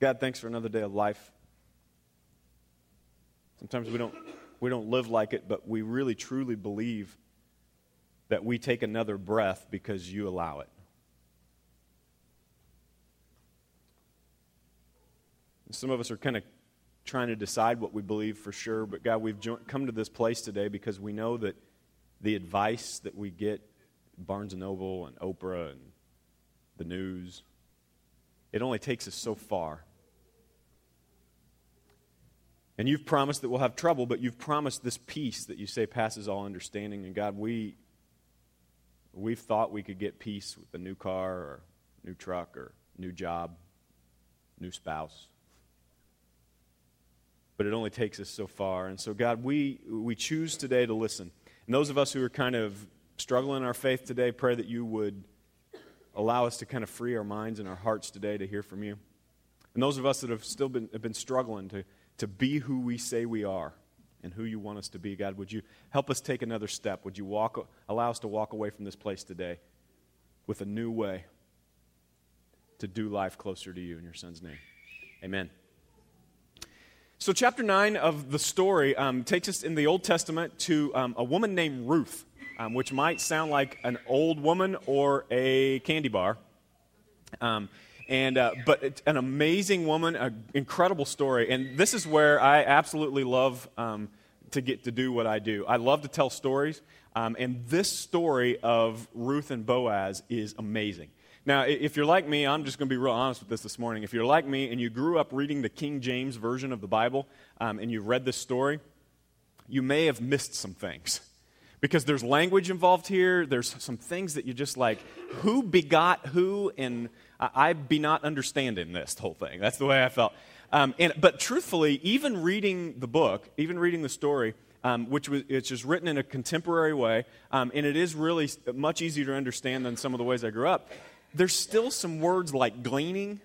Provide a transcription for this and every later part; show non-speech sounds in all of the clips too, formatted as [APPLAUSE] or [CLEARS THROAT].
God, thanks for another day of life. Sometimes we don't, we don't live like it, but we really truly believe that we take another breath because you allow it. Some of us are kind of trying to decide what we believe for sure, but God, we've come to this place today because we know that the advice that we get Barnes and Noble and Oprah and the news, it only takes us so far. And you've promised that we'll have trouble, but you've promised this peace that you say passes all understanding. And God, we we've thought we could get peace with a new car or new truck or new job, new spouse but it only takes us so far. And so, God, we, we choose today to listen. And those of us who are kind of struggling in our faith today, pray that you would allow us to kind of free our minds and our hearts today to hear from you. And those of us that have still been, have been struggling to, to be who we say we are and who you want us to be, God, would you help us take another step? Would you walk, allow us to walk away from this place today with a new way to do life closer to you in your son's name? Amen. So, chapter 9 of the story um, takes us in the Old Testament to um, a woman named Ruth, um, which might sound like an old woman or a candy bar. And, uh, but it's an amazing woman, an incredible story. And this is where I absolutely love um, to get to do what I do. I love to tell stories. Um, and this story of Ruth and Boaz is amazing. Now, if you're like me, I'm just going to be real honest with this this morning. If you're like me and you grew up reading the King James Version of the Bible um, and you've read this story, you may have missed some things. Because there's language involved here, there's some things that you just like, who begot who, and I, be not understanding this whole thing. That's the way I felt. Um, and, but truthfully, even reading the book, even reading the story, um, which was it's just written in a contemporary way, um, and it is really much easier to understand than some of the ways I grew up there's still some words like gleaning.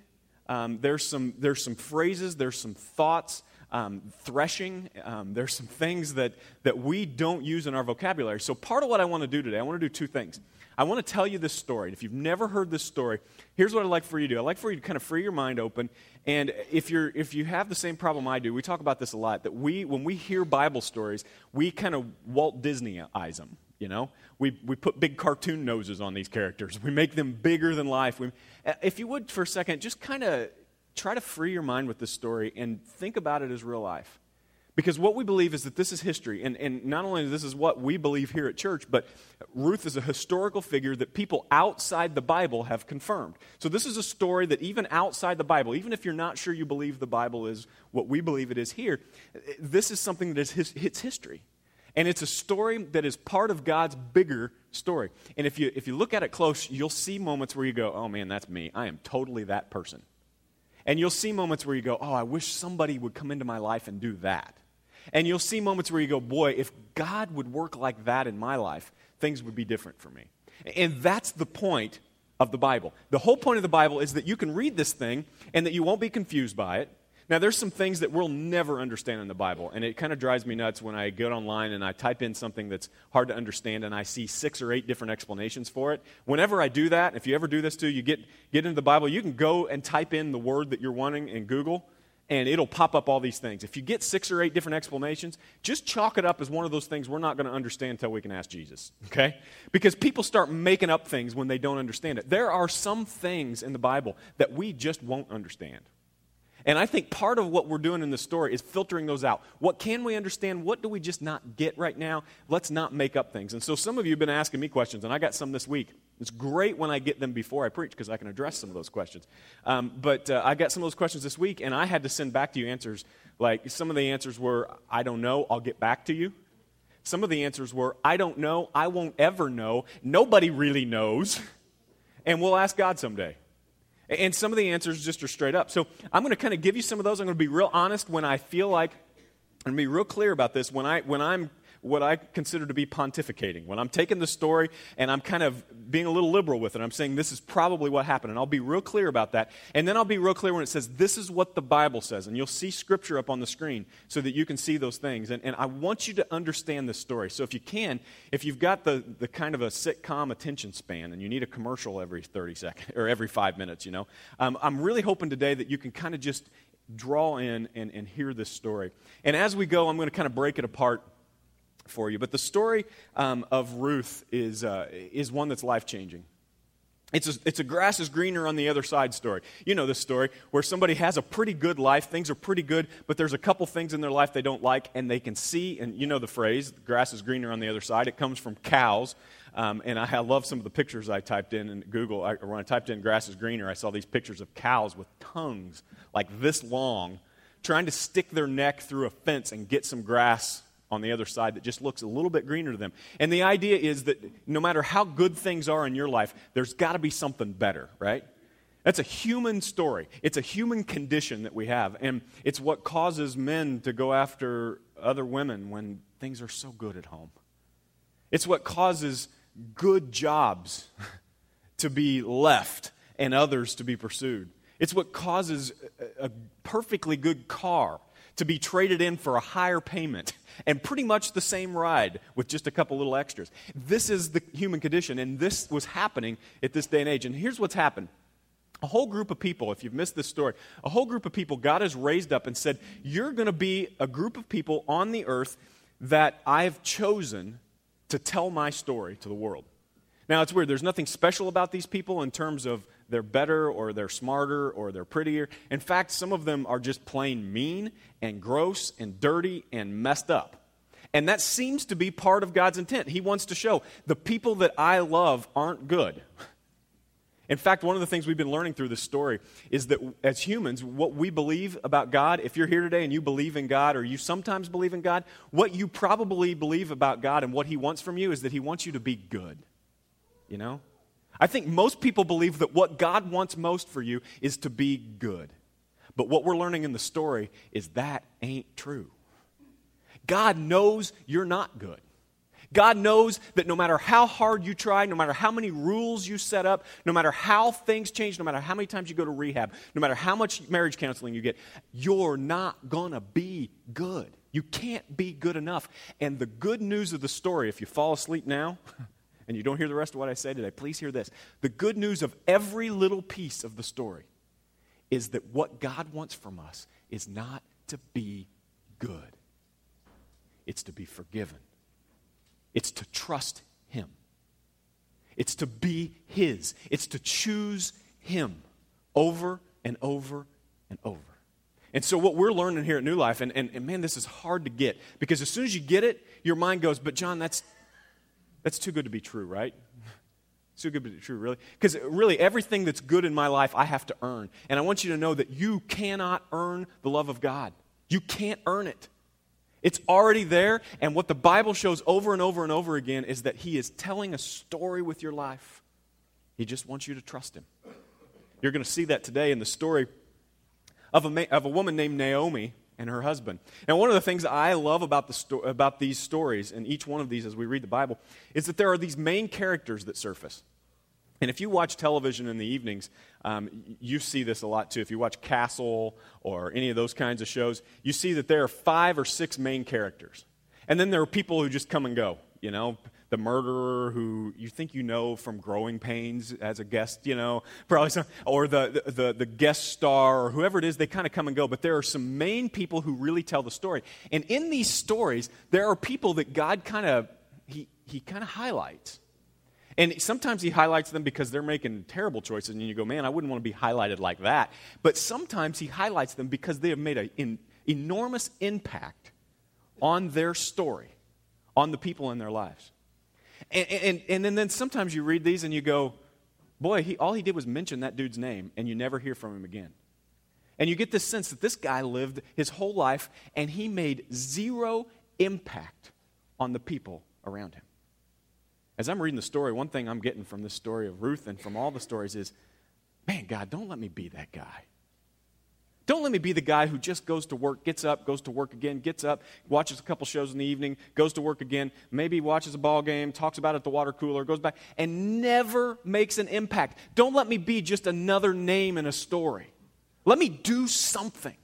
Um, there's, some, there's some phrases, there's some thoughts, um, threshing. Um, there's some things that, that we don't use in our vocabulary. So, part of what I want to do today, I want to do two things. I want to tell you this story. If you've never heard this story, here's what I'd like for you to do. I'd like for you to kind of free your mind open. And if, you're, if you have the same problem I do, we talk about this a lot, that we, when we hear Bible stories, we kind of Walt Disneyize them. You know, we, we put big cartoon noses on these characters. We make them bigger than life. We, uh, if you would, for a second, just kind of try to free your mind with this story and think about it as real life. Because what we believe is that this is history. And, and not only this is what we believe here at church, but Ruth is a historical figure that people outside the Bible have confirmed. So this is a story that even outside the Bible, even if you're not sure you believe the Bible is what we believe it is here, this is something that is his, it's history. And it's a story that is part of God's bigger story. And if you, if you look at it close, you'll see moments where you go, oh man, that's me. I am totally that person. And you'll see moments where you go, oh, I wish somebody would come into my life and do that. And you'll see moments where you go, boy, if God would work like that in my life, things would be different for me. And that's the point of the Bible. The whole point of the Bible is that you can read this thing and that you won't be confused by it now, there's some things that we'll never understand in the Bible, and it kind of drives me nuts when I get online and I type in something that's hard to understand and I see six or eight different explanations for it. Whenever I do that, if you ever do this too, you get, get into the Bible, you can go and type in the word that you're wanting in Google, and it'll pop up all these things. If you get six or eight different explanations, just chalk it up as one of those things we're not going to understand until we can ask Jesus, okay? Because people start making up things when they don't understand it. There are some things in the Bible that we just won't understand. And I think part of what we're doing in the story is filtering those out. What can we understand? What do we just not get right now? Let's not make up things. And so some of you have been asking me questions, and I got some this week. It's great when I get them before I preach because I can address some of those questions. Um, but uh, I got some of those questions this week, and I had to send back to you answers. Like some of the answers were, I don't know, I'll get back to you. Some of the answers were, I don't know, I won't ever know, nobody really knows, [LAUGHS] and we'll ask God someday. And some of the answers just are straight up. So I'm going to kind of give you some of those. I'm going to be real honest when I feel like, I'm going to be real clear about this. When, I, when I'm what I consider to be pontificating. When I'm taking the story and I'm kind of being a little liberal with it, I'm saying this is probably what happened. And I'll be real clear about that. And then I'll be real clear when it says, this is what the Bible says. And you'll see scripture up on the screen so that you can see those things. And, and I want you to understand this story. So if you can, if you've got the, the kind of a sitcom attention span and you need a commercial every 30 seconds [LAUGHS] or every five minutes, you know, um, I'm really hoping today that you can kind of just draw in and, and hear this story. And as we go, I'm going to kind of break it apart for you. But the story um, of Ruth is, uh, is one that's life changing. It's a, it's a grass is greener on the other side story. You know this story where somebody has a pretty good life, things are pretty good, but there's a couple things in their life they don't like, and they can see, and you know the phrase, grass is greener on the other side. It comes from cows. Um, and I, I, love some of the pictures I typed in in Google. I, when I typed in grass is greener, I saw these pictures of cows with tongues like this long trying to stick their neck through a fence and get some grass on the other side that just looks a little bit greener to them. And the idea is that no matter how good things are in your life, there's got to be something better, right? That's a human story. It's a human condition that we have. And it's what causes men to go after other women when things are so good at home. It's what causes good jobs [LAUGHS] to be left and others to be pursued. It's what causes a perfectly good car to be traded in for a higher payment [LAUGHS] and pretty much the same ride with just a couple little extras. This is the human condition, and this was happening at this day and age. And here's what's happened. A whole group of people, if you've missed this story, a whole group of people God has raised up and said, You're going to be a group of people on the earth that I've chosen to tell my story to the world. Now, it's weird. There's nothing special about these people in terms of they're better or they're smarter or they're prettier. In fact, some of them are just plain mean and gross and dirty and messed up. And that seems to be part of God's intent. He wants to show the people that I love aren't good. In fact, one of the things we've been learning through this story is that as humans, what we believe about God, if you're here today and you believe in God or you sometimes believe in God, what you probably believe about God and what He wants from you is that He wants you to be good. You know? I think most people believe that what God wants most for you is to be good. But what we're learning in the story is that ain't true. God knows you're not good. God knows that no matter how hard you try, no matter how many rules you set up, no matter how things change, no matter how many times you go to rehab, no matter how much marriage counseling you get, you're not going to be good. You can't be good enough. And the good news of the story, if you fall asleep now, [LAUGHS] and you don't hear the rest of what I say today, please hear this. The good news of every little piece of the story is that what God wants from us is not to be good, it's to be forgiven, it's to trust Him, it's to be His, it's to choose Him over and over and over. And so, what we're learning here at New Life, and, and, and man, this is hard to get because as soon as you get it, your mind goes, But John, that's, that's too good to be true, right? [LAUGHS] Too good to be true, really. Because uh, really, everything that's good in my life, I have to earn. And I want you to know that you cannot earn the love of God. You can't earn it. It's already there. And what the Bible shows over and over and over again is that He is telling a story with your life. He just wants you to trust Him. You're going to see that today in the story of a, of a woman named Naomi and her husband. Now, one of the things I love about, the sto- about these stories, and each one of these as we read the Bible, is that there are these main characters that surface. And if you watch television in the evenings, um, you see this a lot too. If you watch Castle or any of those kinds of shows, you see that there are five or six main characters. And then there are people who just come and go. You know, the murderer who you think you know from Growing Pains as a guest, you know, probably some, or the, the, the guest star or whoever it is, they kind of come and go. But there are some main people who really tell the story. And in these stories, there are people that God kind of, he, he kind of highlights. And sometimes he highlights them because they're making terrible choices, and you go, man, I wouldn't want to be highlighted like that. But sometimes he highlights them because they have made an enormous impact on their story, on the people in their lives. And, and, and, and then sometimes you read these and you go, boy, he, all he did was mention that dude's name, and you never hear from him again. And you get this sense that this guy lived his whole life and he made zero impact on the people around him. As I'm reading the story, one thing I'm getting from this story of Ruth and from all the stories is man, God, don't let me be that guy. Don't let me be the guy who just goes to work, gets up, goes to work again, gets up, watches a couple shows in the evening, goes to work again, maybe watches a ball game, talks about it at the water cooler, goes back, and never makes an impact. Don't let me be just another name in a story. Let me do something.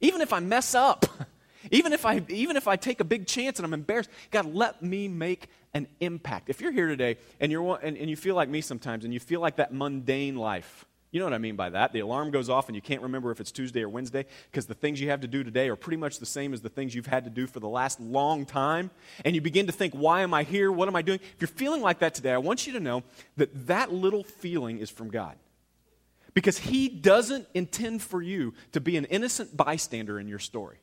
Even if I mess up, [LAUGHS] even if I, even if I take a big chance and I'm embarrassed, God, let me make an impact. If you're here today and, you're, and, and you feel like me sometimes and you feel like that mundane life, you know what I mean by that. The alarm goes off and you can't remember if it's Tuesday or Wednesday because the things you have to do today are pretty much the same as the things you've had to do for the last long time. And you begin to think, why am I here? What am I doing? If you're feeling like that today, I want you to know that that little feeling is from God. Because He doesn't intend for you to be an innocent bystander in your story.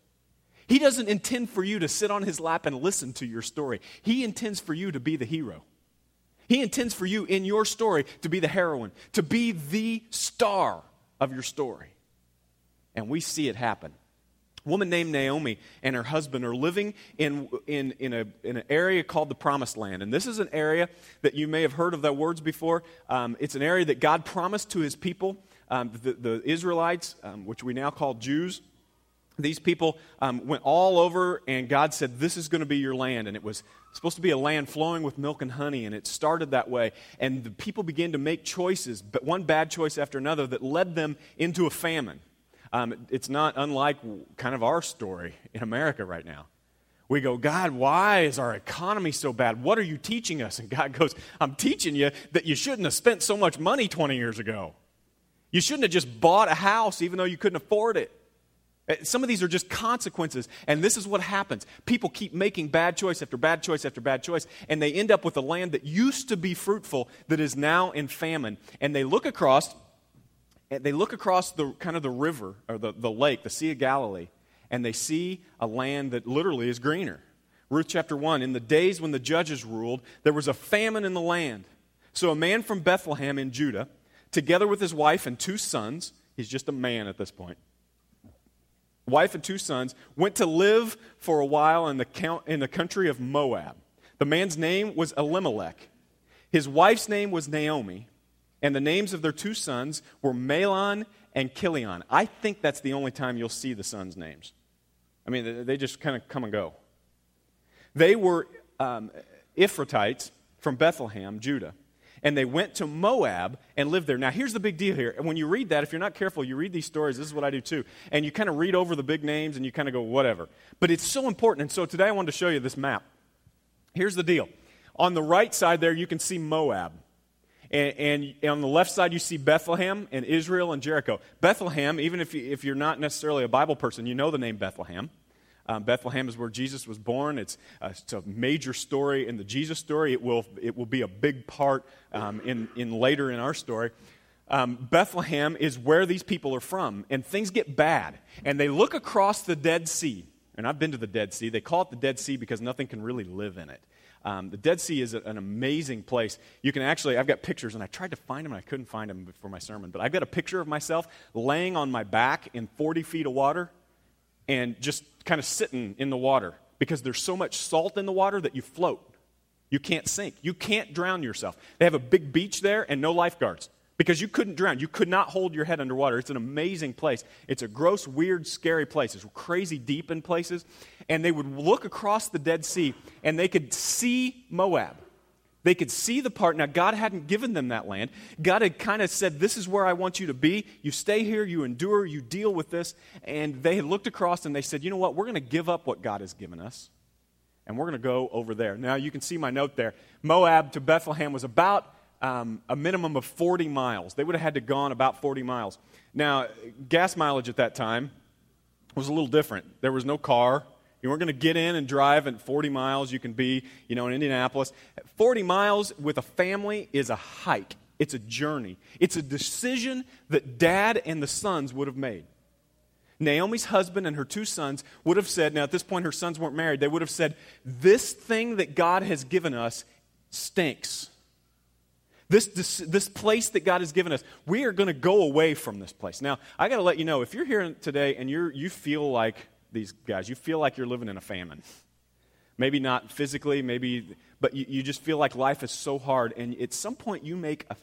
He doesn't intend for you to sit on His lap and listen to your story. He intends for you to be the hero. He intends for you in your story to be the heroine, to be the star of your story. And we see it happen. A woman named Naomi and her husband are living in, in, in, a, in an area called the Promised Land. And this is an area that you may have heard of the words before. Um, it's an area that God promised to his people, um, the, the, Israelites, um, which we now call Jews these people um, went all over, and God said, This is going to be your land. And it was supposed to be a land flowing with milk and honey, and it started that way. And the people began to make choices, but one bad choice after another, that led them into a famine. Um, it's not unlike kind of our story in America right now. We go, God, why is our economy so bad? What are you teaching us? And God goes, I'm teaching you that you shouldn't have spent so much money 20 years ago. You shouldn't have just bought a house even though you couldn't afford it. Uh, some of these are just consequences, and this is what happens. People keep making bad choice after bad choice after bad choice, and they end up with a land that used to be fruitful that is now in famine. And they look across, they look across the kind of the river or the, the lake, the Sea of Galilee, and they see a land that literally is greener. Ruth chapter 1 In the days when the judges ruled, there was a famine in the land. So a man from Bethlehem in Judah, together with his wife and two sons, he's just a man at this point wife and two sons, went to live for a while in the, count, in the country of Moab. The man's name was Elimelech. His wife's name was Naomi, and the names of their two sons were Mahlon and Chilion. I think that's the only time you'll see the sons' names. I mean, they just kind of come and go. They were um, Ephrathites from Bethlehem, Judah and they went to Moab and lived there. Now, here's the big deal here. And when you read that, if you're not careful, you read these stories. This is what I do too. And you kind of read over the big names and you kind of go, whatever. But it's so important. And so today I wanted to show you this map. Here's the deal on the right side there, you can see Moab. And, and, on the left side, you see Bethlehem and Israel and Jericho. Bethlehem, even if, you, if you're not necessarily a Bible person, you know the name Bethlehem. Um, Bethlehem is where Jesus was born. It's, uh, it's, a major story in the Jesus story. It will, it will be a big part um, in, in later in our story. Um, Bethlehem is where these people are from, and things get bad. And they look across the Dead Sea. And I've been to the Dead Sea. They call it the Dead Sea because nothing can really live in it. Um, the Dead Sea is a, an amazing place. You can actually, I've got pictures, and I tried to find them, and I couldn't find them for my sermon, but I've got a picture of myself laying on my back in 40 feet of water and just kind of sitting in the water because there's so much salt in the water that you float. You can't sink. You can't drown yourself. They have a big beach there and no lifeguards because you couldn't drown. You could not hold your head underwater. It's an amazing place. It's a gross, weird, scary place. It's crazy deep in places. And they would look across the Dead Sea and they could see Moab. They could see the part. Now, God hadn't given them that land. God had kind of said, This is where I want you to be. You stay here, you endure, you deal with this. And they had looked across and they said, You know what? We're going to give up what God has given us and we're going to go over there. Now, you can see my note there. Moab to Bethlehem was about um, a minimum of 40 miles. They would have had to gone about 40 miles. Now, gas mileage at that time was a little different. There was no car, you weren't going to get in and drive at 40 miles. You can be, you know, in Indianapolis. 40 miles with a family is a hike. It's a journey. It's a decision that dad and the sons would have made. Naomi's husband and her two sons would have said, now at this point her sons weren't married, they would have said, This thing that God has given us stinks. This, this, this place that God has given us, we are going to go away from this place. Now, I got to let you know if you're here today and you're, you feel like these guys. You feel like you're living in a famine. Maybe not physically, maybe, but you, you just feel like life is so hard. And at some point, you make a,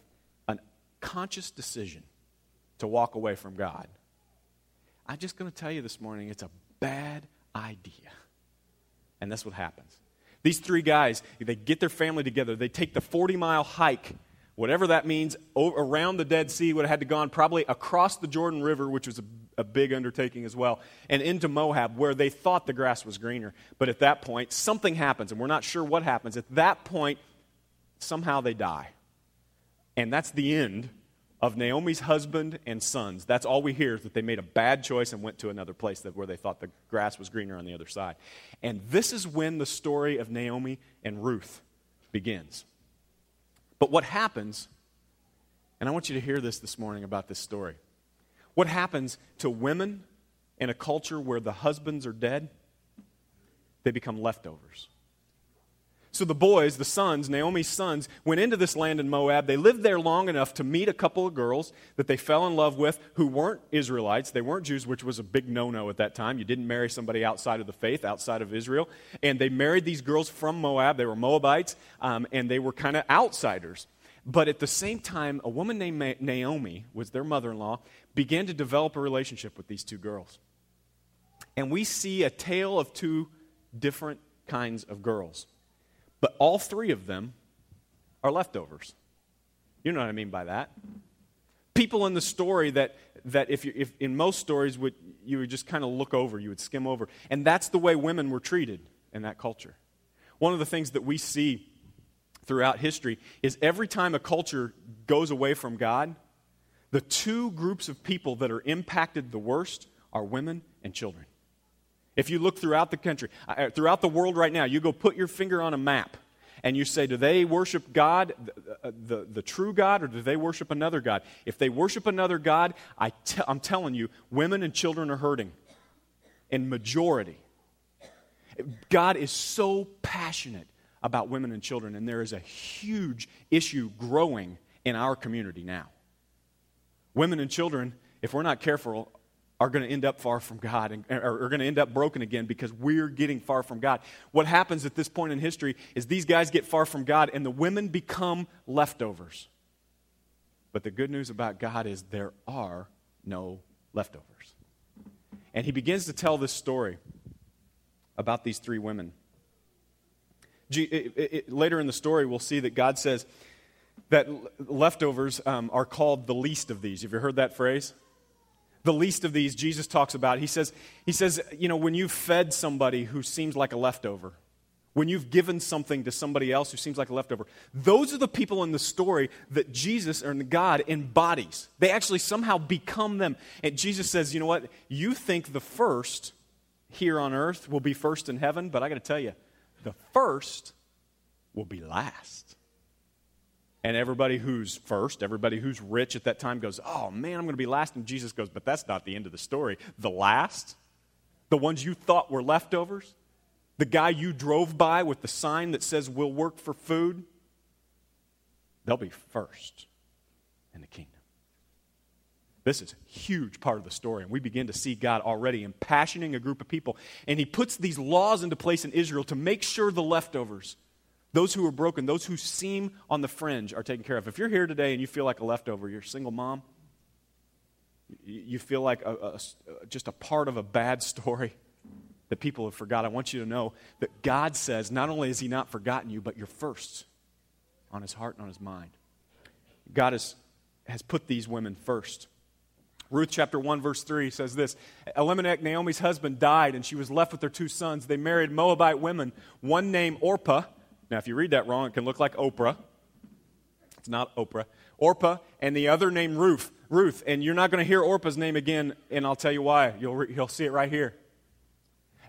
a conscious decision to walk away from God. I'm just going to tell you this morning it's a bad idea. And that's what happens. These three guys, they get their family together. They take the 40 mile hike, whatever that means, around the Dead Sea, would have had to gone probably across the Jordan River, which was a, a big undertaking as well, and into Moab, where they thought the grass was greener. But at that point, something happens, and we're not sure what happens. At that point, somehow they die. And that's the end of Naomi's husband and sons. That's all we hear is that they made a bad choice and went to another place that, where they thought the grass was greener on the other side. And this is when the story of Naomi and Ruth begins. But what happens, and I want you to hear this this morning about this story. What happens to women in a culture where the husbands are dead? They become leftovers. So the boys, the sons, Naomi's sons, went into this land in Moab. They lived there long enough to meet a couple of girls that they fell in love with who weren't Israelites. They weren't Jews, which was a big no no at that time. You didn't marry somebody outside of the faith, outside of Israel. And they married these girls from Moab. They were Moabites, um, and they were kind of outsiders. But at the same time, a woman named Naomi, was their mother in law, began to develop a relationship with these two girls. And we see a tale of two different kinds of girls. But all three of them are leftovers. You know what I mean by that? People in the story that, that if, you, if in most stories would, you would just kind of look over, you would skim over. And that's the way women were treated in that culture. One of the things that we see throughout history is every time a culture goes away from God, the two groups of people that are impacted the worst are women and children. If you look throughout the country, uh, throughout the world right now, you go put your finger on a map and you say, do they worship God, the, uh, the, the true God, or do they worship another God? If they worship another God, I te- I'm telling you, women and children are hurting in majority. God is so passionate about women and children, and there is a huge issue growing in our community now. Women and children, if we're not careful, are going to end up far from God and are going to end up broken again because we're getting far from God. What happens at this point in history is these guys get far from God and the women become leftovers. But the good news about God is there are no leftovers. And he begins to tell this story about these three women. later in the story, we'll see that God says that leftovers um, are called the least of these. Have you heard that phrase? the least of these Jesus talks about. He says, he says, you know, when you've fed somebody who seems like a leftover, when you've given something to somebody else who seems like a leftover, those are the people in the story that Jesus or God embodies. They actually somehow become them. And Jesus says, you know what? You think the first here on earth will be first in heaven, but I got to tell you, the first will be last. And everybody who's first, everybody who's rich at that time goes, Oh man, I'm going to be last. And Jesus goes, But that's not the end of the story. The last, the ones you thought were leftovers, the guy you drove by with the sign that says, We'll work for food, they'll be first in the kingdom. This is a huge part of the story, and we begin to see God already impassioning a group of people. And He puts these laws into place in Israel to make sure the leftovers those who are broken, those who seem on the fringe, are taken care of. If you're here today and you feel like a leftover, you're a single mom, you feel like a, a, just a part of a bad story [LAUGHS] that people have forgot, I want you to know that God says not only has He not forgotten you, but you're first on His heart and on His mind. God has, has put these women first. Ruth chapter 1, verse 3 says this Elimelech, Naomi's husband, died, and she was left with her two sons. They married Moabite women, one named Orpah now, if you read that wrong, it can look like Oprah. It's not Oprah. Orpah and the other name Ruth. Ruth. And you're not going to hear Orpah's name again, and I'll tell you why. You'll, re- you'll see it right here.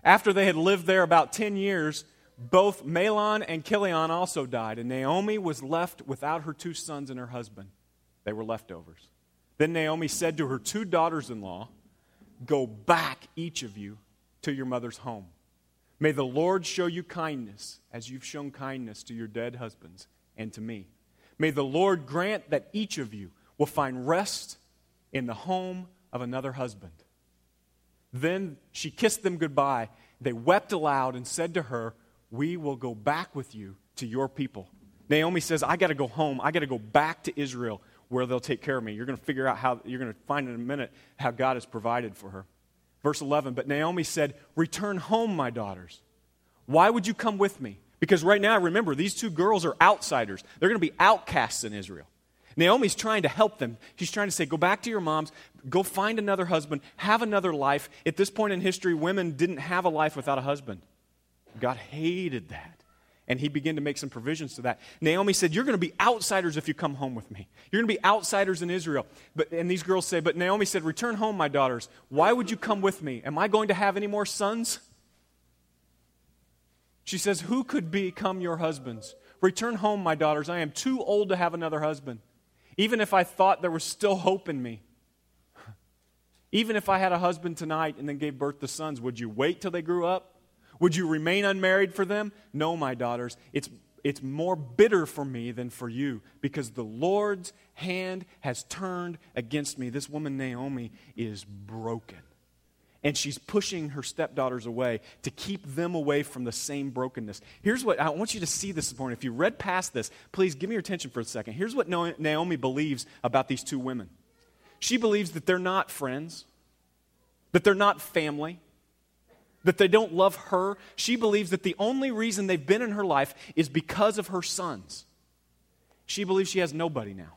After they had lived there about 10 years, both Mahlon and Chilion also died, and Naomi was left without her two sons and her husband. They were leftovers. Then Naomi said to her two daughters in law, Go back, each of you, to your mother's home. May the Lord show you kindness as you've shown kindness to your dead husbands and to me. May the Lord grant that each of you will find rest in the home of another husband. Then she kissed them goodbye. They wept aloud and said to her, We will go back with you to your people. Naomi says, I got to go home. I got to go back to Israel where they'll take care of me. You're going to figure out how, you're going to find in a minute how God has provided for her. Verse 11, but Naomi said, Return home, my daughters. Why would you come with me? Because right now, remember, these two girls are outsiders. They're going to be outcasts in Israel. Naomi's trying to help them. She's trying to say, Go back to your moms, go find another husband, have another life. At this point in history, women didn't have a life without a husband. God hated that. And he began to make some provisions to that. Naomi said, You're going to be outsiders if you come home with me. You're going to be outsiders in Israel. But, and these girls say, But Naomi said, Return home, my daughters. Why would you come with me? Am I going to have any more sons? She says, Who could become your husbands? Return home, my daughters. I am too old to have another husband. Even if I thought there was still hope in me. [LAUGHS] Even if I had a husband tonight and then gave birth to sons, would you wait till they grew up? Would you remain unmarried for them? No, my daughters. It's, it's more bitter for me than for you because the Lord's hand has turned against me. This woman, Naomi, is broken. And she's pushing her stepdaughters away to keep them away from the same brokenness. Here's what I want you to see this morning. If you read past this, please give me your attention for a second. Here's what Naomi believes about these two women she believes that they're not friends, that they're not family, that they don't love her. She believes that the only reason they've been in her life is because of her sons. She believes she has nobody now.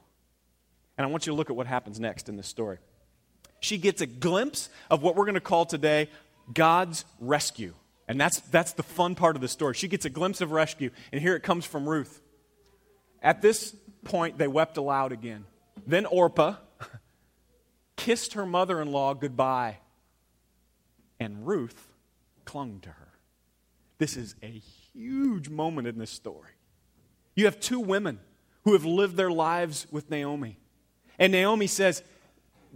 And I want you to look at what happens next in this story. She gets a glimpse of what we're going to call today God's rescue. And that's, that's the fun part of the story. She gets a glimpse of rescue, and here it comes from Ruth. At this point, they wept aloud again. Then Orpah [LAUGHS] kissed her mother in law goodbye, and Ruth clung to her. This is a huge moment in this story. You have two women who have lived their lives with Naomi. And Naomi says,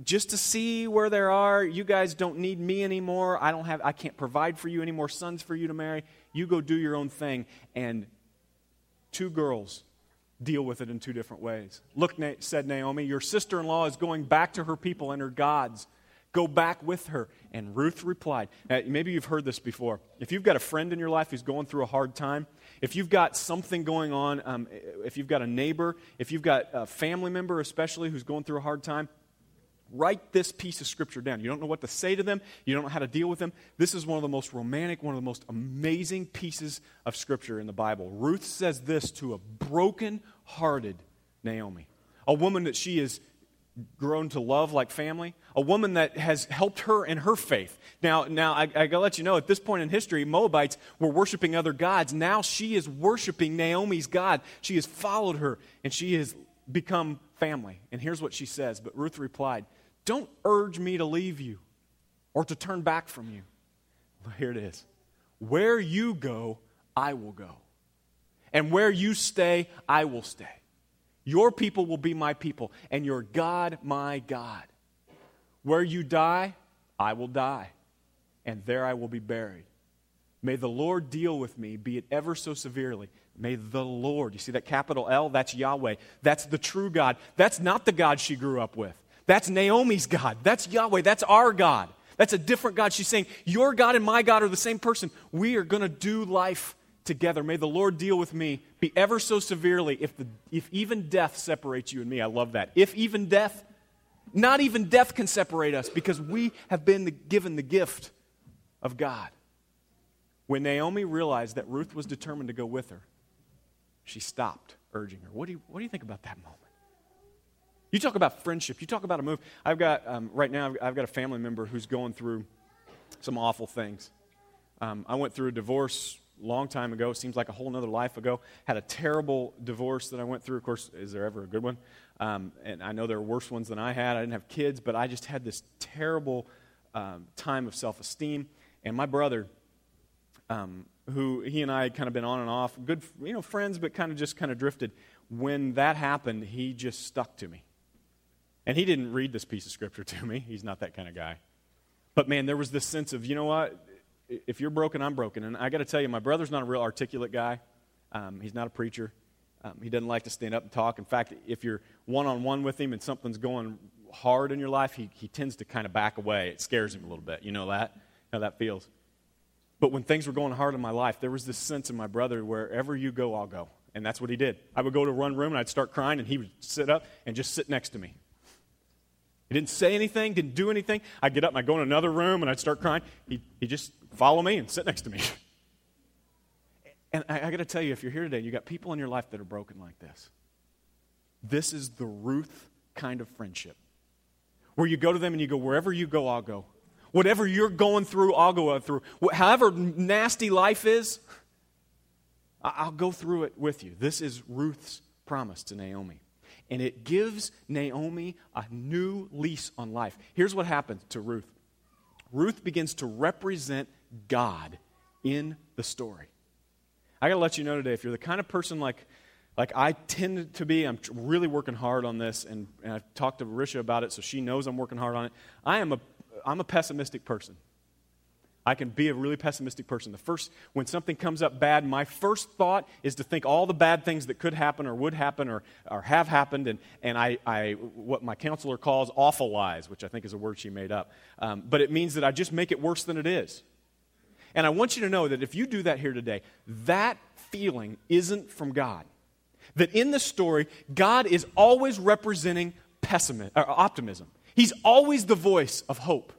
just to see where they are, you guys don't need me anymore. I don't have I can't provide for you any more sons for you to marry. You go do your own thing. And two girls deal with it in two different ways. Look, said Naomi, your sister in law is going back to her people and her gods. Go back with her. And Ruth replied, maybe you've heard this before. If you've got a friend in your life who's going through a hard time, if you've got something going on, um, if you've got a neighbor, if you've got a family member especially who's going through a hard time, write this piece of scripture down. You don't know what to say to them, you don't know how to deal with them. This is one of the most romantic, one of the most amazing pieces of scripture in the Bible. Ruth says this to a broken hearted Naomi, a woman that she is grown to love like family, a woman that has helped her in her faith. Now, now I, I gotta let you know, at this point in history, Moabites were worshiping other gods. Now she is worshiping Naomi's God. She has followed her, and she has become family. And here's what she says. But Ruth replied, Don't urge me to leave you or to turn back from you. Well, here it is. Where you go, I will go. And where you stay, I will stay. Your people will be my people, and your God, my God. Where you die, I will die, and there I will be buried. May the Lord deal with me, be it ever so severely. May the Lord, you see that capital L? That's Yahweh. That's the true God. That's not the God she grew up with. That's Naomi's God. That's Yahweh. That's our God. That's a different God. She's saying, Your God and my God are the same person. We are going to do life together. May the Lord deal with me, be ever so severely, if, the, if even death separates you and me. I love that. If even death, not even death can separate us because we have been the, given the gift of God. When Naomi realized that Ruth was determined to go with her, she stopped urging her. What do you, what do you think about that moment? You talk about friendship. You talk about a move. I've got, um, right now, I've got a family member who's going through some awful things. Um, I went through a divorce long time ago. Seems like a whole other life ago. Had a terrible divorce that I went through. Of course, is there ever a good one? Um, and I know there are worse ones than I had. I didn't have kids, but I just had this terrible um, time of self esteem. And my brother, um, who he and I had kind of been on and off, good, you know, friends, but kind of just kind of drifted. When that happened, he just stuck to me. And he didn't read this piece of scripture to me. He's not that kind of guy. But man, there was this sense of, you know what? If you're broken, I'm broken. And I got to tell you, my brother's not a real articulate guy. Um, he's not a preacher. Um, he doesn't like to stand up and talk. In fact, if you're one on one with him and something's going hard in your life, he, he tends to kind of back away. It scares him a little bit. You know that? How that feels. But when things were going hard in my life, there was this sense in my brother wherever you go, I'll go. And that's what he did. I would go to one room and I'd start crying, and he would sit up and just sit next to me. He didn't say anything, didn't do anything. I'd get up and I'd go in another room and I'd start crying. He'd, he'd just follow me and sit next to me. [LAUGHS] And I, I got to tell you, if you're here today, you got people in your life that are broken like this. This is the Ruth kind of friendship. Where you go to them and you go, wherever you go, I'll go. Whatever you're going through, I'll go through. However nasty life is, I'll go through it with you. This is Ruth's promise to Naomi. And it gives Naomi a new lease on life. Here's what happens to Ruth Ruth begins to represent God in the story. I got to let you know today if you're the kind of person like, like I tend to be, I'm really working hard on this, and, and I've talked to Risha about it, so she knows I'm working hard on it. I am a, I'm a pessimistic person. I can be a really pessimistic person. The first, when something comes up bad, my first thought is to think all the bad things that could happen or would happen or, or have happened, and, and I, I, what my counselor calls awfulize, which I think is a word she made up. Um, but it means that I just make it worse than it is. And I want you to know that if you do that here today, that feeling isn't from God. That in the story, God is always representing pessimism, or uh, optimism. He's always the voice of hope.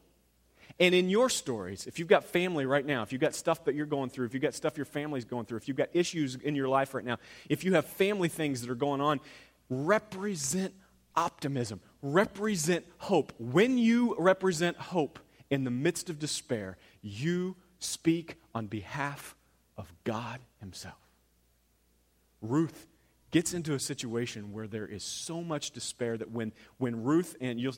And in your stories, if you've got family right now, if you've got stuff that you're going through, if you've got stuff your family's going through, if you've got issues in your life right now, if you have family things that are going on, represent optimism, represent hope. When you represent hope in the midst of despair, you speak on behalf of God Himself. Ruth gets into a situation where there is so much despair that when, when Ruth and you,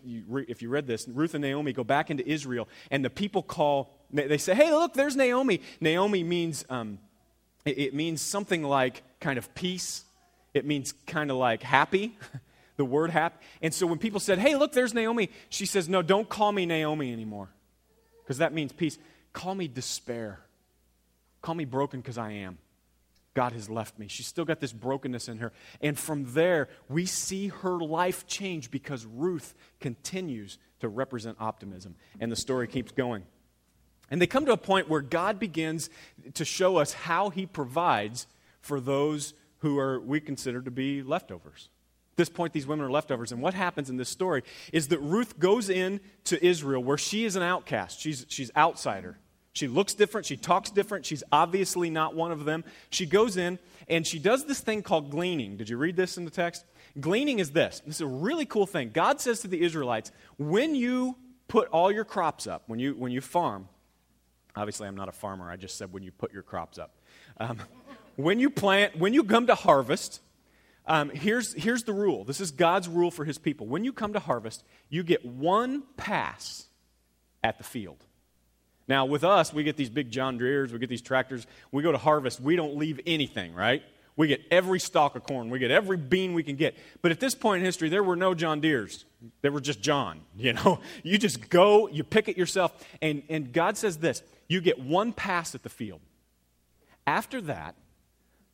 if you read this, Ruth and Naomi go back into Israel and the people call, they say, hey, look, there's Naomi. Naomi means, um, it, it means something like kind of peace. It means kind of like happy, [LAUGHS] the word happy. And so when people said, hey, look, there's Naomi, she says, no, don't call me Naomi anymore because that means peace. Call me despair. Call me broken because I am. God has left me. She's still got this brokenness in her. And from there, we see her life change because Ruth continues to represent optimism. And the story keeps going. And they come to a point where God begins to show us how he provides for those who are we consider to be leftovers. At this point, these women are leftovers. And what happens in this story is that Ruth goes in to Israel where she is an outcast. She's, she's outsider. She looks different. She talks different. She's obviously not one of them. She goes in and she does this thing called gleaning. Did you read this in the text? Gleaning is this. This is a really cool thing. God says to the Israelites, when you put all your crops up, when you, when you farm, obviously I'm not a farmer, I just said when you put your crops up. Um, [LAUGHS] when you plant, when you come to harvest, um, here's, here's the rule. This is God's rule for his people. When you come to harvest, you get one pass at the field. Now, with us, we get these big John Deere's, we get these tractors. We go to harvest, we don't leave anything, right? We get every stalk of corn, we get every bean we can get. But at this point in history, there were no John Deere's. There were just John, [LAUGHS] you know? You just go, you pick it yourself, and, and God says this you get one pass at the field. After that,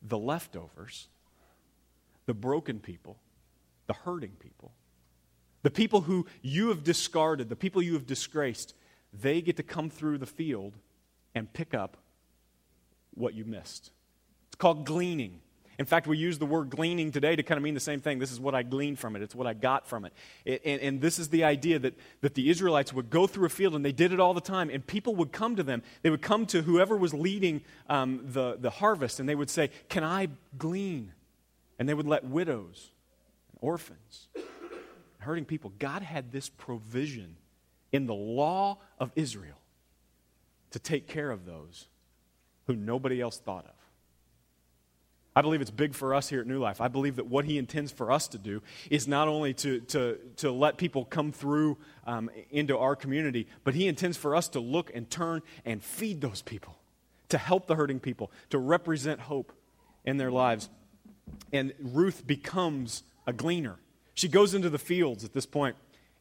the leftovers, the broken people, the hurting people, the people who you have discarded, the people you have disgraced, they get to come through the field and pick up what you missed. It's called gleaning. In fact, we use the word gleaning today to kind of mean the same thing. This is what I gleaned from it, it's what I got from it. it and, and, this is the idea that, that the Israelites would go through a field, and they did it all the time, and people would come to them. They would come to whoever was leading um, the, the harvest, and they would say, Can I glean? And they would let widows and orphans, hurting people. God had this provision in the law of Israel to take care of those who nobody else thought of. I believe it's big for us here at New Life. I believe that what he intends for us to do is not only to, to, to let people come through um, into our community, but he intends for us to look and turn and feed those people, to help the hurting people, to represent hope in their lives. And Ruth becomes a gleaner. She goes into the fields at this point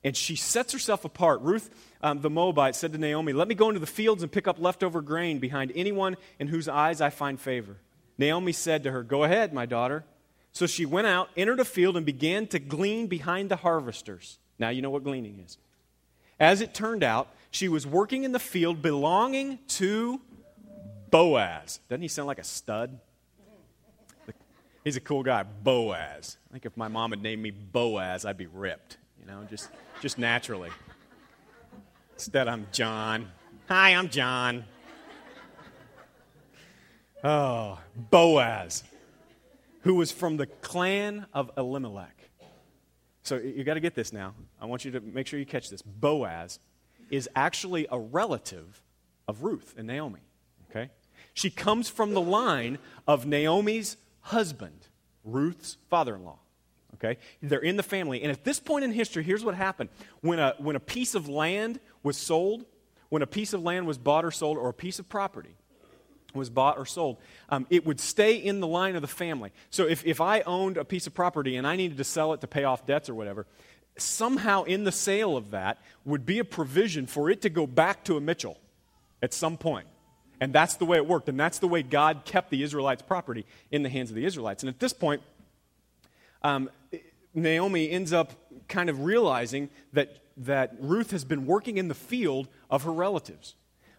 and she sets herself apart. Ruth, um, the Moabite, said to Naomi, Let me go into the fields and pick up leftover grain behind anyone in whose eyes I find favor. Naomi said to her, Go ahead, my daughter. So she went out, entered a field, and began to glean behind the harvesters. Now you know what gleaning is. As it turned out, she was working in the field belonging to Boaz. Doesn't he sound like a stud? He's a cool guy, Boaz. I think if my mom had named me Boaz, I'd be ripped you know, just, just naturally. Instead, I'm John. Hi, I'm John. Oh, Boaz, who was from the clan of Elimelech. So you got to get this now. I want you to make sure you catch this. Boaz is actually a relative of Ruth and Naomi. Okay? She comes from the line of Naomi's husband, Ruth's father in law. Okay? They're in the family. And at this point in history, here's what happened. When a, when a piece of land was sold, when a piece of land was bought or sold, or a piece of property was bought or sold, um, it would stay in the line of the family. So if, if I owned a piece of property and I needed to sell it to pay off debts or whatever, somehow in the sale of that would be a provision for it to go back to a Mitchell at some point. And that's the way it worked. And that's the way God kept the Israelites' property in the hands of the Israelites. And at this point, um, Naomi ends up kind of realizing that, that Ruth has been working in the field of her relatives.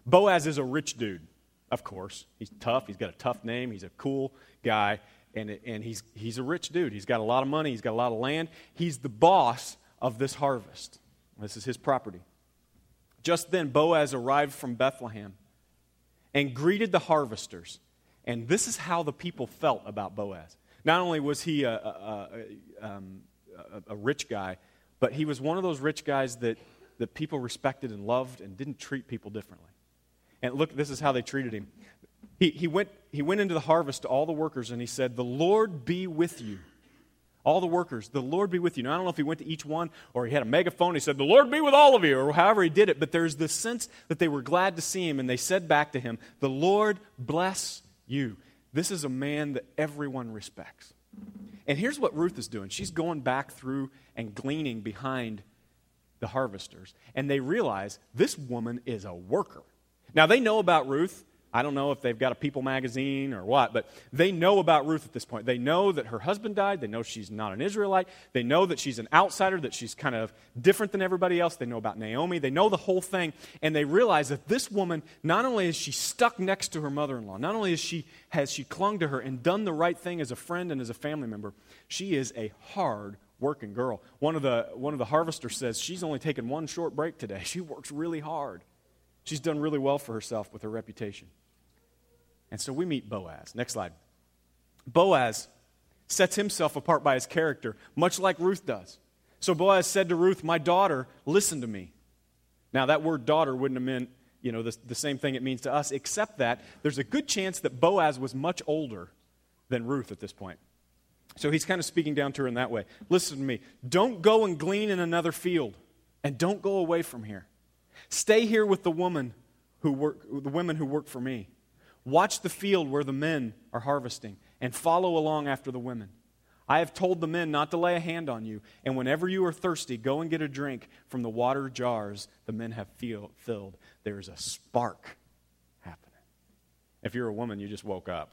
Boaz is a rich dude, of course. He's tough. He's got a tough name. He's a cool guy. And, and he's, he's a rich dude. He's got a lot of money. He's got a lot of land. He's the boss of this harvest. This is his property. Just then, Boaz arrived from Bethlehem and greeted the harvesters. And this is how the people felt about Boaz. Not only was he a, a, a, um, a, rich guy, but he was one of those rich guys that, that people respected and loved and didn't treat people differently. And look, this is how they treated him. He, he, went, he went into the harvest to all the workers and he said, The Lord be with you. All the workers, the Lord be with you. Now, I don't know if he went to each one or he had a megaphone. He said, The Lord be with all of you, or however he did it. But there's this sense that they were glad to see him, and they said back to him, The Lord bless you. This is a man that everyone respects. And here's what Ruth is doing she's going back through and gleaning behind the harvesters. And they realize this woman is a worker. Now, they know about Ruth. I don't know if they've got a People magazine or what, but they know about Ruth at this point. They know that her husband died. They know she's not an Israelite. They know that she's an outsider, that she's kind of different than everybody else. They know about Naomi. They know the whole thing. And they realize that this woman, not only is she stuck next to her mother in law, not only is she, has she clung to her and done the right thing as a friend and as a family member, she is a hard working girl. One of the, one of the harvesters says she's only taken one short break today. [LAUGHS] She works really hard. She's done really well for herself with her reputation. And so we meet Boaz. Next slide. Boaz sets himself apart by his character, much like Ruth does. So Boaz said to Ruth, My daughter, listen to me. Now, that word daughter wouldn't have meant, you know, the, the same thing it means to us, except that there's a good chance that Boaz was much older than Ruth at this point. So he's kind of speaking down to her in that way. Listen to me. Don't go and glean in another field, and don't go away from here. Stay here with the woman who work, the women who work for me. Watch the field where the men are harvesting and follow along after the women. I have told the men not to lay a hand on you, and whenever you are thirsty, go and get a drink from the water jars the men have filled. There is a spark happening. If you're a woman, you just woke up.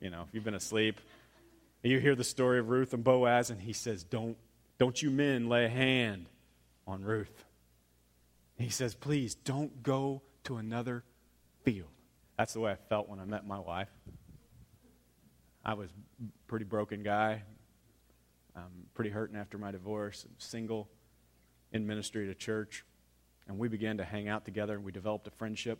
You know, if you've been asleep, you hear the story of Ruth and Boaz, and he says, Don't, don't you men lay a hand on Ruth. He says, Please don't go to another field. That's the way I felt when I met my wife. I was a pretty broken guy, um, pretty hurting after my divorce, single, in ministry at a church. And we began to hang out together and we developed a friendship.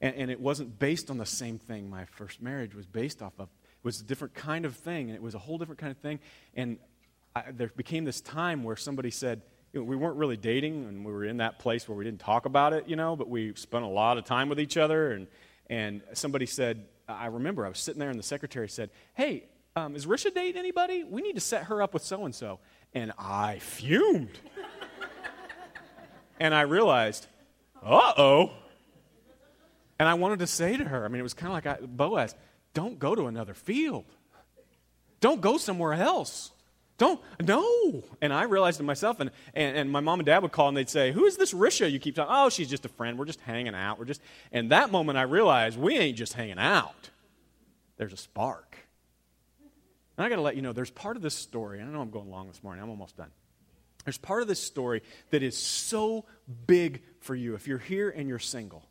And, and it wasn't based on the same thing my first marriage was based off of. It was a different kind of thing, and it was a whole different kind of thing. And I, there became this time where somebody said, you know, we weren't really dating, and we were in that place where we didn't talk about it, you know, but we spent a lot of time with each other, and and somebody said, I remember I was sitting there and the secretary said, Hey, um, is Risha dating anybody? We need to set her up with so and so. And I fumed. and I realized, uh oh. And I wanted to say to her, I mean, it was kind of like I, Boaz, don't go to another field. Don't go somewhere else. Don't, no. And I realized it myself, and, and, and, my mom and dad would call and they'd say, Who is this Risha you keep talking? Oh, she's just a friend. We're just hanging out. We're just, and that moment I realized we ain't just hanging out. There's a spark. And I got to let you know, there's part of this story, I know I'm going long this morning, I'm almost done. There's part of this story that is so big for you if you're here and you're single.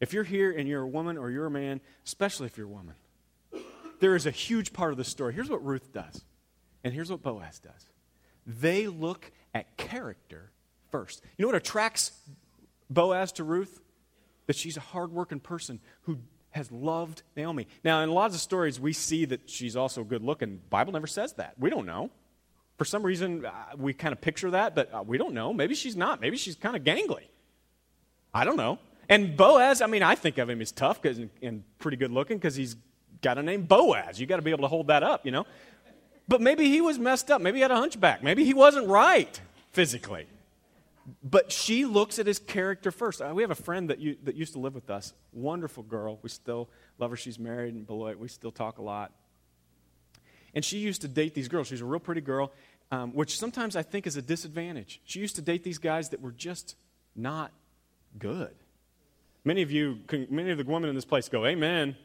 If you're here and you're a woman or you're a man, especially if you're a woman, there is a huge part of the story. Here's what Ruth does. And here's what Boaz does They look at character first. You know what attracts Boaz to Ruth? That she's a hardworking person who has loved Naomi. Now, in lots of stories, we see that she's also good looking. Bible never says that. We don't know. For some reason, uh, we kind of picture that, but uh, we don't know. Maybe she's not. Maybe she's kind of gangly. I don't know. And Boaz, I mean, I think of him as tough and, and pretty good looking because he's got a name Boaz. You got to be able to hold that up, you know? But maybe he was messed up. Maybe he had a hunchback. Maybe he wasn't right physically. But she looks at his character first. Uh, we have a friend that, you, that used to live with us. Wonderful girl. We still love her. She's married in Beloit. We still talk a lot. And she used to date these girls. She's a real pretty girl, um, which sometimes I think is a disadvantage. She used to date these guys that were just not good. Many of you, many of the women in this place go, Amen.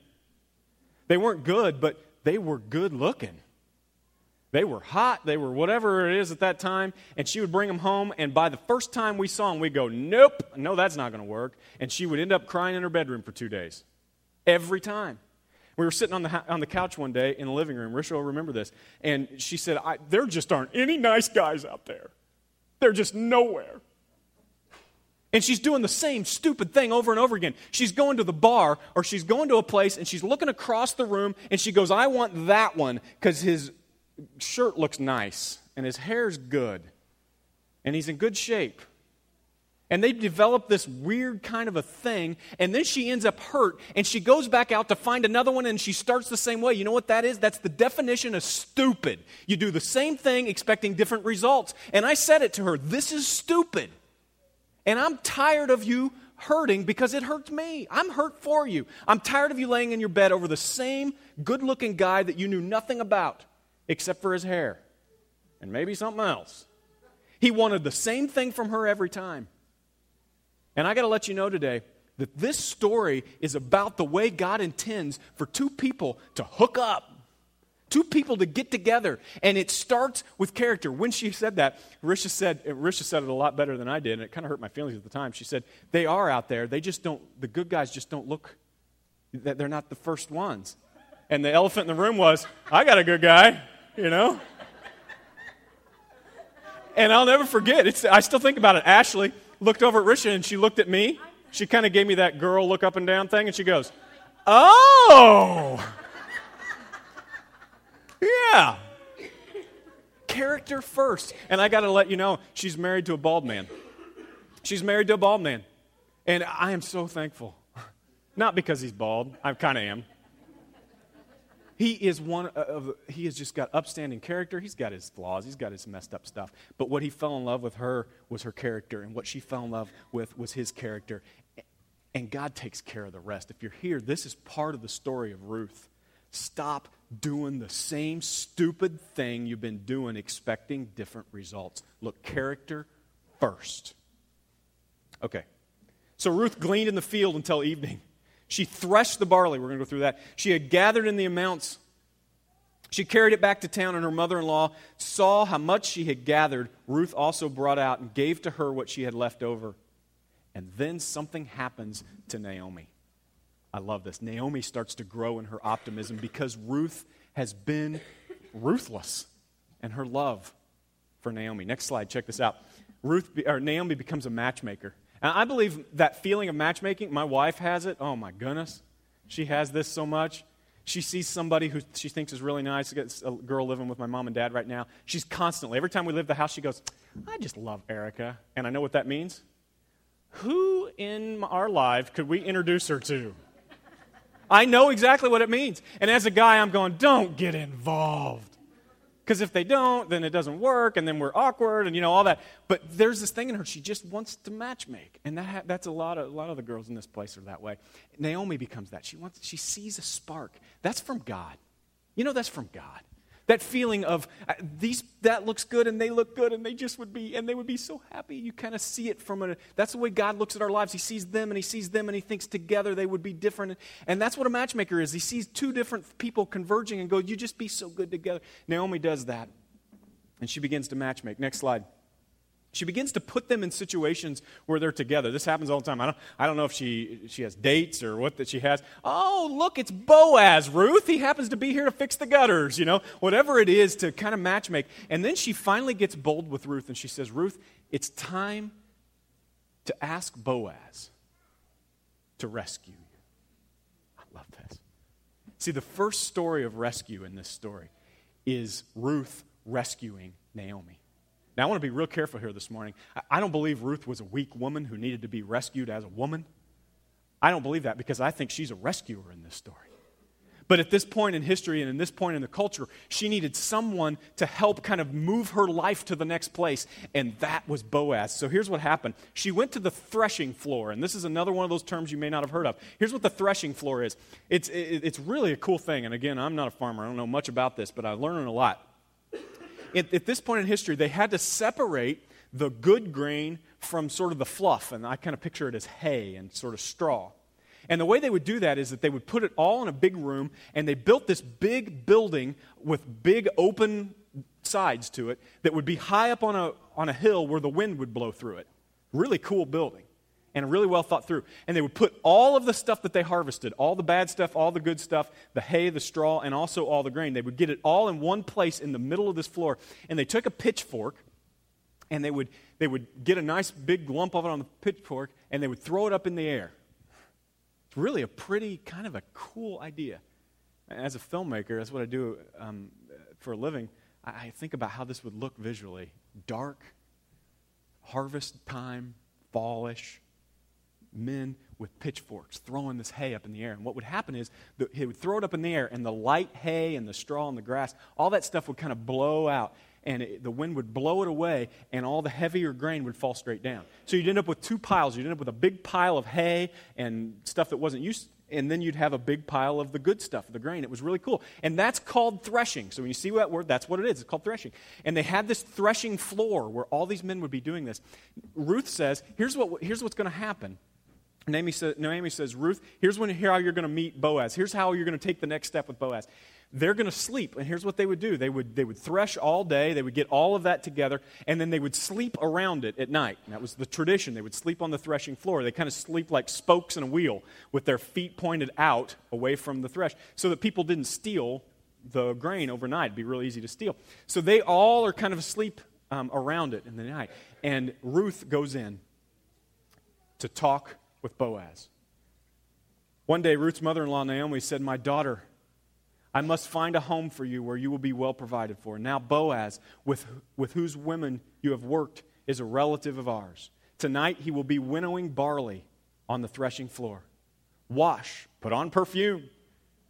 They weren't good, but they were good looking. They were hot, they were whatever it is at that time, and she would bring them home, and by the first time we saw them, we'd go, Nope, no, that's not going to work. And she would end up crying in her bedroom for two days. Every time. We were sitting on the, on the couch one day in the living room. Risha will remember this. And she said, There just aren't any nice guys out there. They're just nowhere. And she's doing the same stupid thing over and over again. She's going to the bar or she's going to a place and she's looking across the room and she goes, I want that one because his shirt looks nice and his hair's good and he's in good shape. And they develop this weird kind of a thing, and then she ends up hurt, and she goes back out to find another one, and she starts the same way. You know what that is? That's the definition of stupid. You do the same thing expecting different results. And I said it to her this is stupid. And I'm tired of you hurting because it hurts me. I'm hurt for you. I'm tired of you laying in your bed over the same good looking guy that you knew nothing about except for his hair and maybe something else. He wanted the same thing from her every time. And I got to let you know today that this story is about the way God intends for two people to hook up Two people to get together, and it starts with character. When she said that, Risha said, Risha said it a lot better than I did, and it kind of hurt my feelings at the time. She said, They are out there. They just don't, the good guys just don't look, they're not the first ones. And the elephant in the room was, I got a good guy, you know? And I'll never forget, it's, I still think about it. Ashley looked over at Risha, and she looked at me. She kind of gave me that girl look up and down thing, and she goes, Oh! Yeah. Character first. And I got to let you know, she's married to a bald man. She's married to a bald man. And I am so thankful. Not because he's bald, I kind of am. He is one of, he has just got upstanding character. He's got his flaws, he's got his messed up stuff. But what he fell in love with her was her character, and what she fell in love with was his character. And God takes care of the rest. If you're here, this is part of the story of Ruth. Stop doing the same stupid thing you've been doing, expecting different results. Look, character first. Okay. So Ruth gleaned in the field until evening. She threshed the barley. We're going to go through that. She had gathered in the amounts. She carried it back to town, and her mother in law saw how much she had gathered. Ruth also brought out and gave to her what she had left over. And then something happens to Naomi. I love this. Naomi starts to grow in her optimism because Ruth has been ruthless in her love for Naomi. Next slide, check this out. Ruth or Naomi becomes a matchmaker. And I believe that feeling of matchmaking, my wife has it. Oh my goodness. She has this so much. She sees somebody who she thinks is really nice. A girl living with my mom and dad right now. She's constantly, every time we leave the house, she goes, I just love Erica. And I know what that means. Who in our life could we introduce her to? I know exactly what it means. And as a guy, I'm going, don't get involved. Because if they don't, then it doesn't work, and then we're awkward, and you know all that. But there's this thing in her; she just wants to matchmake, and that ha- that's a lot of a lot of the girls in this place are that way. Naomi becomes that. She wants, she sees a spark. That's from God. You know, that's from God. That feeling of uh, these that looks good and they look good and they just would be and they would be so happy. You kind of see it from a that's the way God looks at our lives. He sees them and he sees them and he thinks together they would be different. And that's what a matchmaker is. He sees two different people converging and go "You just be so good together." Naomi does that. And she begins to matchmake. Next slide. She begins to put them in situations where they're together. This happens all the time. I don't, I don't know if she, she has dates or what that she has. Oh, look, it's Boaz, Ruth. He happens to be here to fix the gutters, you know, whatever it is to kind of matchmake. And then she finally gets bold with Ruth and she says, Ruth, it's time to ask Boaz to rescue you. I love this. See, the first story of rescue in this story is Ruth rescuing Naomi. Now, I want to be real careful here this morning. I don't believe Ruth was a weak woman who needed to be rescued as a woman. I don't believe that because I think she's a rescuer in this story. But at this point in history and in this point in the culture, she needed someone to help kind of move her life to the next place, and that was Boaz. So here's what happened. She went to the threshing floor, and this is another one of those terms you may not have heard of. Here's what the threshing floor is it's, it's really a cool thing, and again, I'm not a farmer, I don't know much about this, but I'm learning a lot at, at this point in history, they had to separate the good grain from sort of the fluff, and I kind of picture it as hay and sort of straw. And the way they would do that is that they would put it all in a big room, and they built this big building with big open sides to it that would be high up on a, on a hill where the wind would blow through it. Really cool building and really well thought through. And they would put all of the stuff that they harvested, all the bad stuff, all the good stuff, the hay, the straw, and also all the grain, they would get it all in one place in the middle of this floor. And they took a pitchfork and they would, they would get a nice big lump of it on the pitchfork and they would throw it up in the air. It's really a pretty, kind of a cool idea. As a filmmaker, that's what I do um, for a living. I think about how this would look visually dark, harvest time, fallish men with pitchforks throwing this hay up in the air. And what would happen is the, he would throw it up in the air, and the light hay and the straw and the grass, all that stuff would kind of blow out. And it, the wind would blow it away, and all the heavier grain would fall straight down. So you'd end up with two piles. You'd end up with a big pile of hay and stuff that wasn't used, and then you'd have a big pile of the good stuff, the grain. It was really cool. And that's called threshing. So when you see that word, that's what it is. It's called threshing. And they had this threshing floor where all these men would be doing this. Ruth says, here's, what, here's what's going to happen Naomi, says, Naomi says, Ruth, here's when, here how you're going to meet Boaz. Here's how you're going to take the next step with Boaz. They're going to sleep, and here's what they would do. They would, they would thresh all day, they would get all of that together, and then they would sleep around it at night. And that was the tradition. They would sleep on the threshing floor. They kind of sleep like spokes in a wheel with their feet pointed out away from the thresh so that people didn't steal the grain overnight. It'd be real easy to steal. So they all are kind of asleep um, around it in the night. And Ruth goes in to talk with Boaz. One day, Ruth's mother in law, Naomi, said, My daughter, I must find a home for you where you will be well provided for. Now, Boaz, with, with whose women you have worked, is a relative of ours. Tonight, he will be winnowing barley on the threshing floor. Wash, put on perfume,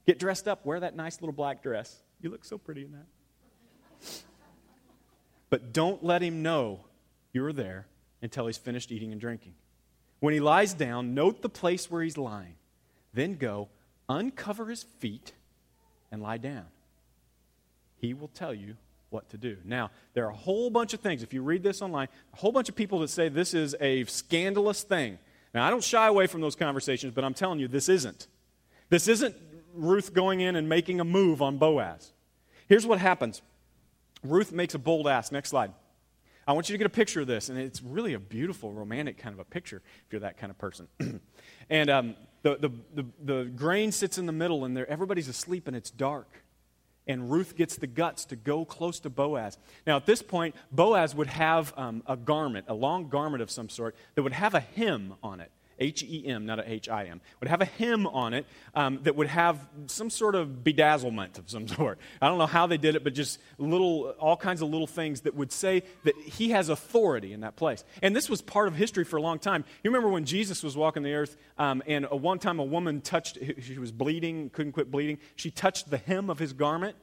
get dressed up, wear that nice little black dress. You look so pretty in that. But don't let him know you're there until he's finished eating and drinking. When he lies down, note the place where he's lying. Then go, uncover his feet, and lie down. He will tell you what to do. Now, there are a whole bunch of things, if you read this online, a whole bunch of people that say this is a scandalous thing. Now, I don't shy away from those conversations, but I'm telling you, this isn't. This isn't Ruth going in and making a move on Boaz. Here's what happens Ruth makes a bold ask. Next slide. I want you to get a picture of this, and it's really a beautiful, romantic kind of a picture if you're that kind of person. [CLEARS THROAT] and um, the, the, the, the grain sits in the middle, and everybody's asleep, and it's dark. And Ruth gets the guts to go close to Boaz. Now, at this point, Boaz would have um, a garment, a long garment of some sort, that would have a hem on it. H E M, not a H I M, would have a hem on it um, that would have some sort of bedazzlement of some [LAUGHS] sort. I don't know how they did it, but just little, all kinds of little things that would say that he has authority in that place. And this was part of history for a long time. You remember when Jesus was walking the earth, um, and a, one time a woman touched, she was bleeding, couldn't quit bleeding. She touched the hem of his garment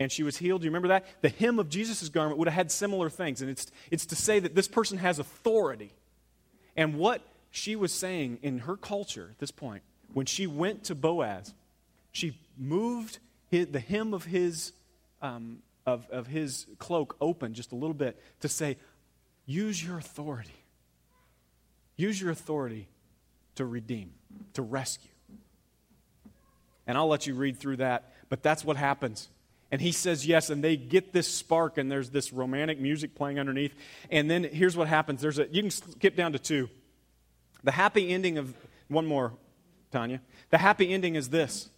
and she was healed. Do you remember that? The hem of Jesus' garment would have had similar things. And it's, it's to say that this person has authority. And what she was saying in her culture at this point, when she went to Boaz, she moved his, the hem of his, um, of, of his cloak open just a little bit to say, use your authority. Use your authority to redeem, to rescue. And I'll let you read through that, but that's what happens. And he says yes, and they get this spark, and there's this romantic music playing underneath. And then here's what happens. There's a you can skip down to two. The happy ending of one more, Tanya. The happy ending is this.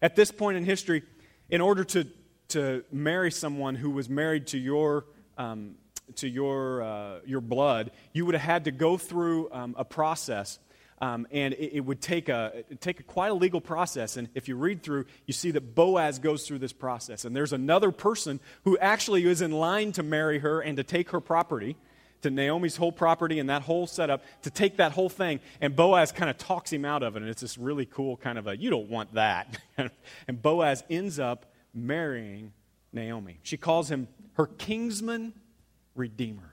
At this point in history, in order to, to marry someone who was married to your um, to your, uh, your blood, you would have had to go through um, a process. Um, and it, it, would take, a, take a quite a legal process. And if you read through, you see that Boaz goes through this process. And there's another person who actually is in line to marry her and to take her property, to Naomi's whole property and that whole setup, to take that whole thing. And Boaz kind of talks him out of it. And it's this really cool kind of a, you don't want that. [LAUGHS] and Boaz ends up marrying Naomi. She calls him her kinsman redeemer.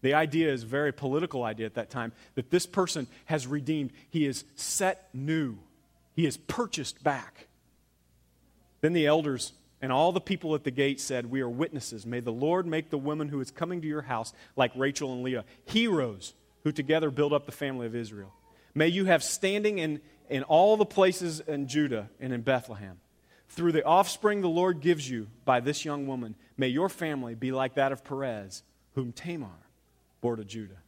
The idea is a very political idea at that time that this person has redeemed. He is set new. He is purchased back. Then the elders and all the people at the gate said, We are witnesses. May the Lord make the woman who is coming to your house like Rachel and Leah, heroes who together build up the family of Israel. May you have standing in, in all the places in Judah and in Bethlehem. Through the offspring the Lord gives you by this young woman, may your family be like that of Perez, whom Tamar bore to Judah.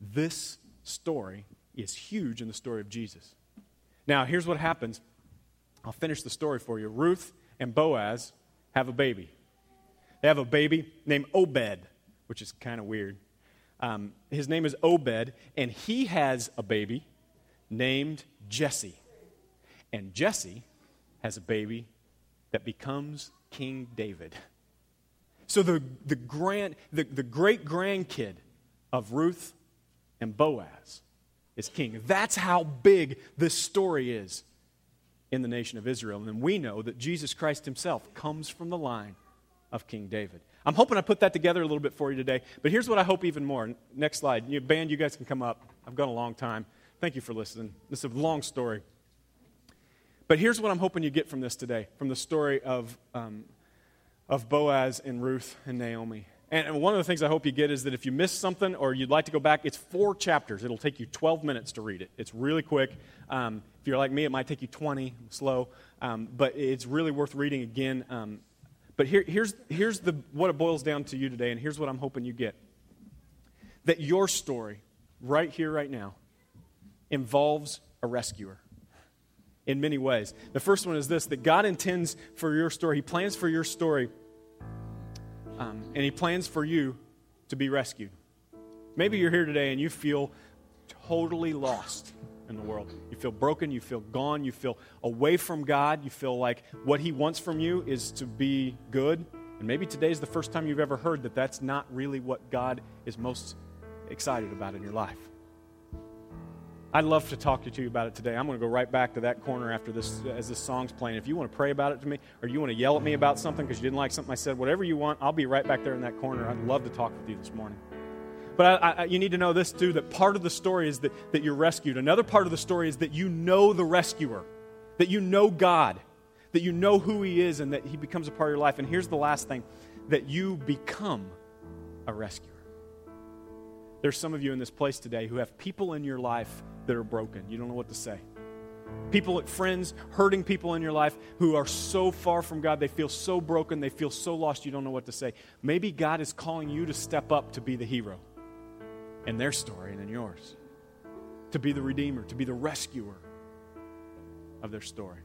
This story is huge in the story of Jesus. Now, here's what happens. I'll finish the story for you. Ruth and Boaz have a baby. They have a baby named Obed, which is kind of weird. Um, his name is Obed, and he has a baby named Jesse. And Jesse has a baby that becomes King David. So the, the, grand, the, the great grandkid of Ruth and Boaz is king. That's how big this story is in the nation of Israel. And we know that Jesus Christ himself comes from the line of King David. I'm hoping I put that together a little bit for you today. But here's what I hope even more. Next slide. You, band, you guys can come up. I've gone a long time. Thank you for listening. This is a long story. But here's what I'm hoping you get from this today, from the story of, um, of Boaz and Ruth and Naomi. And, and one of the things I hope you get is that if you missed something or you'd like to go back, it's four chapters. It'll take you 12 minutes to read it. It's really quick. Um, if you're like me, it might take you 20, slow. Um, but it's really worth reading again. Um, but here, here's, here's the, what it boils down to you today, and here's what I'm hoping you get that your story, right here, right now, involves a rescuer in many ways. The first one is this that God intends for your story, He plans for your story, um, and He plans for you to be rescued. Maybe you're here today and you feel totally lost in the world. You feel broken, you feel gone, you feel away from God, you feel like what He wants from you is to be good. And maybe today is the first time you've ever heard that that's not really what God is most excited about in your life. I'd love to talk to you about it today. I'm going to go right back to that corner after this, as this song's playing. If you want to pray about it to me, or you want to yell at me about something because you didn't like something I said, whatever you want, I'll be right back there in that corner. I'd love to talk with you this morning. But I, I, you need to know this too that part of the story is that, that you're rescued. Another part of the story is that you know the rescuer, that you know God, that you know who He is, and that He becomes a part of your life. And here's the last thing that you become a rescuer. There's some of you in this place today who have people in your life that are broken. You don't know what to say. People, friends, hurting people in your life who are so far from God, they feel so broken, they feel so lost, you don't know what to say. Maybe God is calling you to step up to be the hero in their story and in yours, to be the redeemer, to be the rescuer of their story.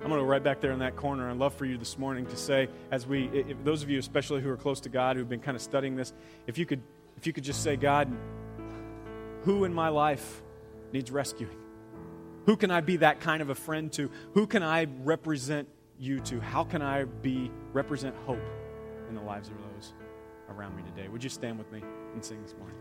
I'm going to go right back there in that corner. I'd love for you this morning to say, as we, if, those of you especially who are close to God, who've been kind of studying this, if you could, if you could just say, God, who in my life needs rescuing? Who can I be that kind of a friend to? Who can I represent you to? How can I be represent hope in the lives of those around me today? Would you stand with me and sing this morning?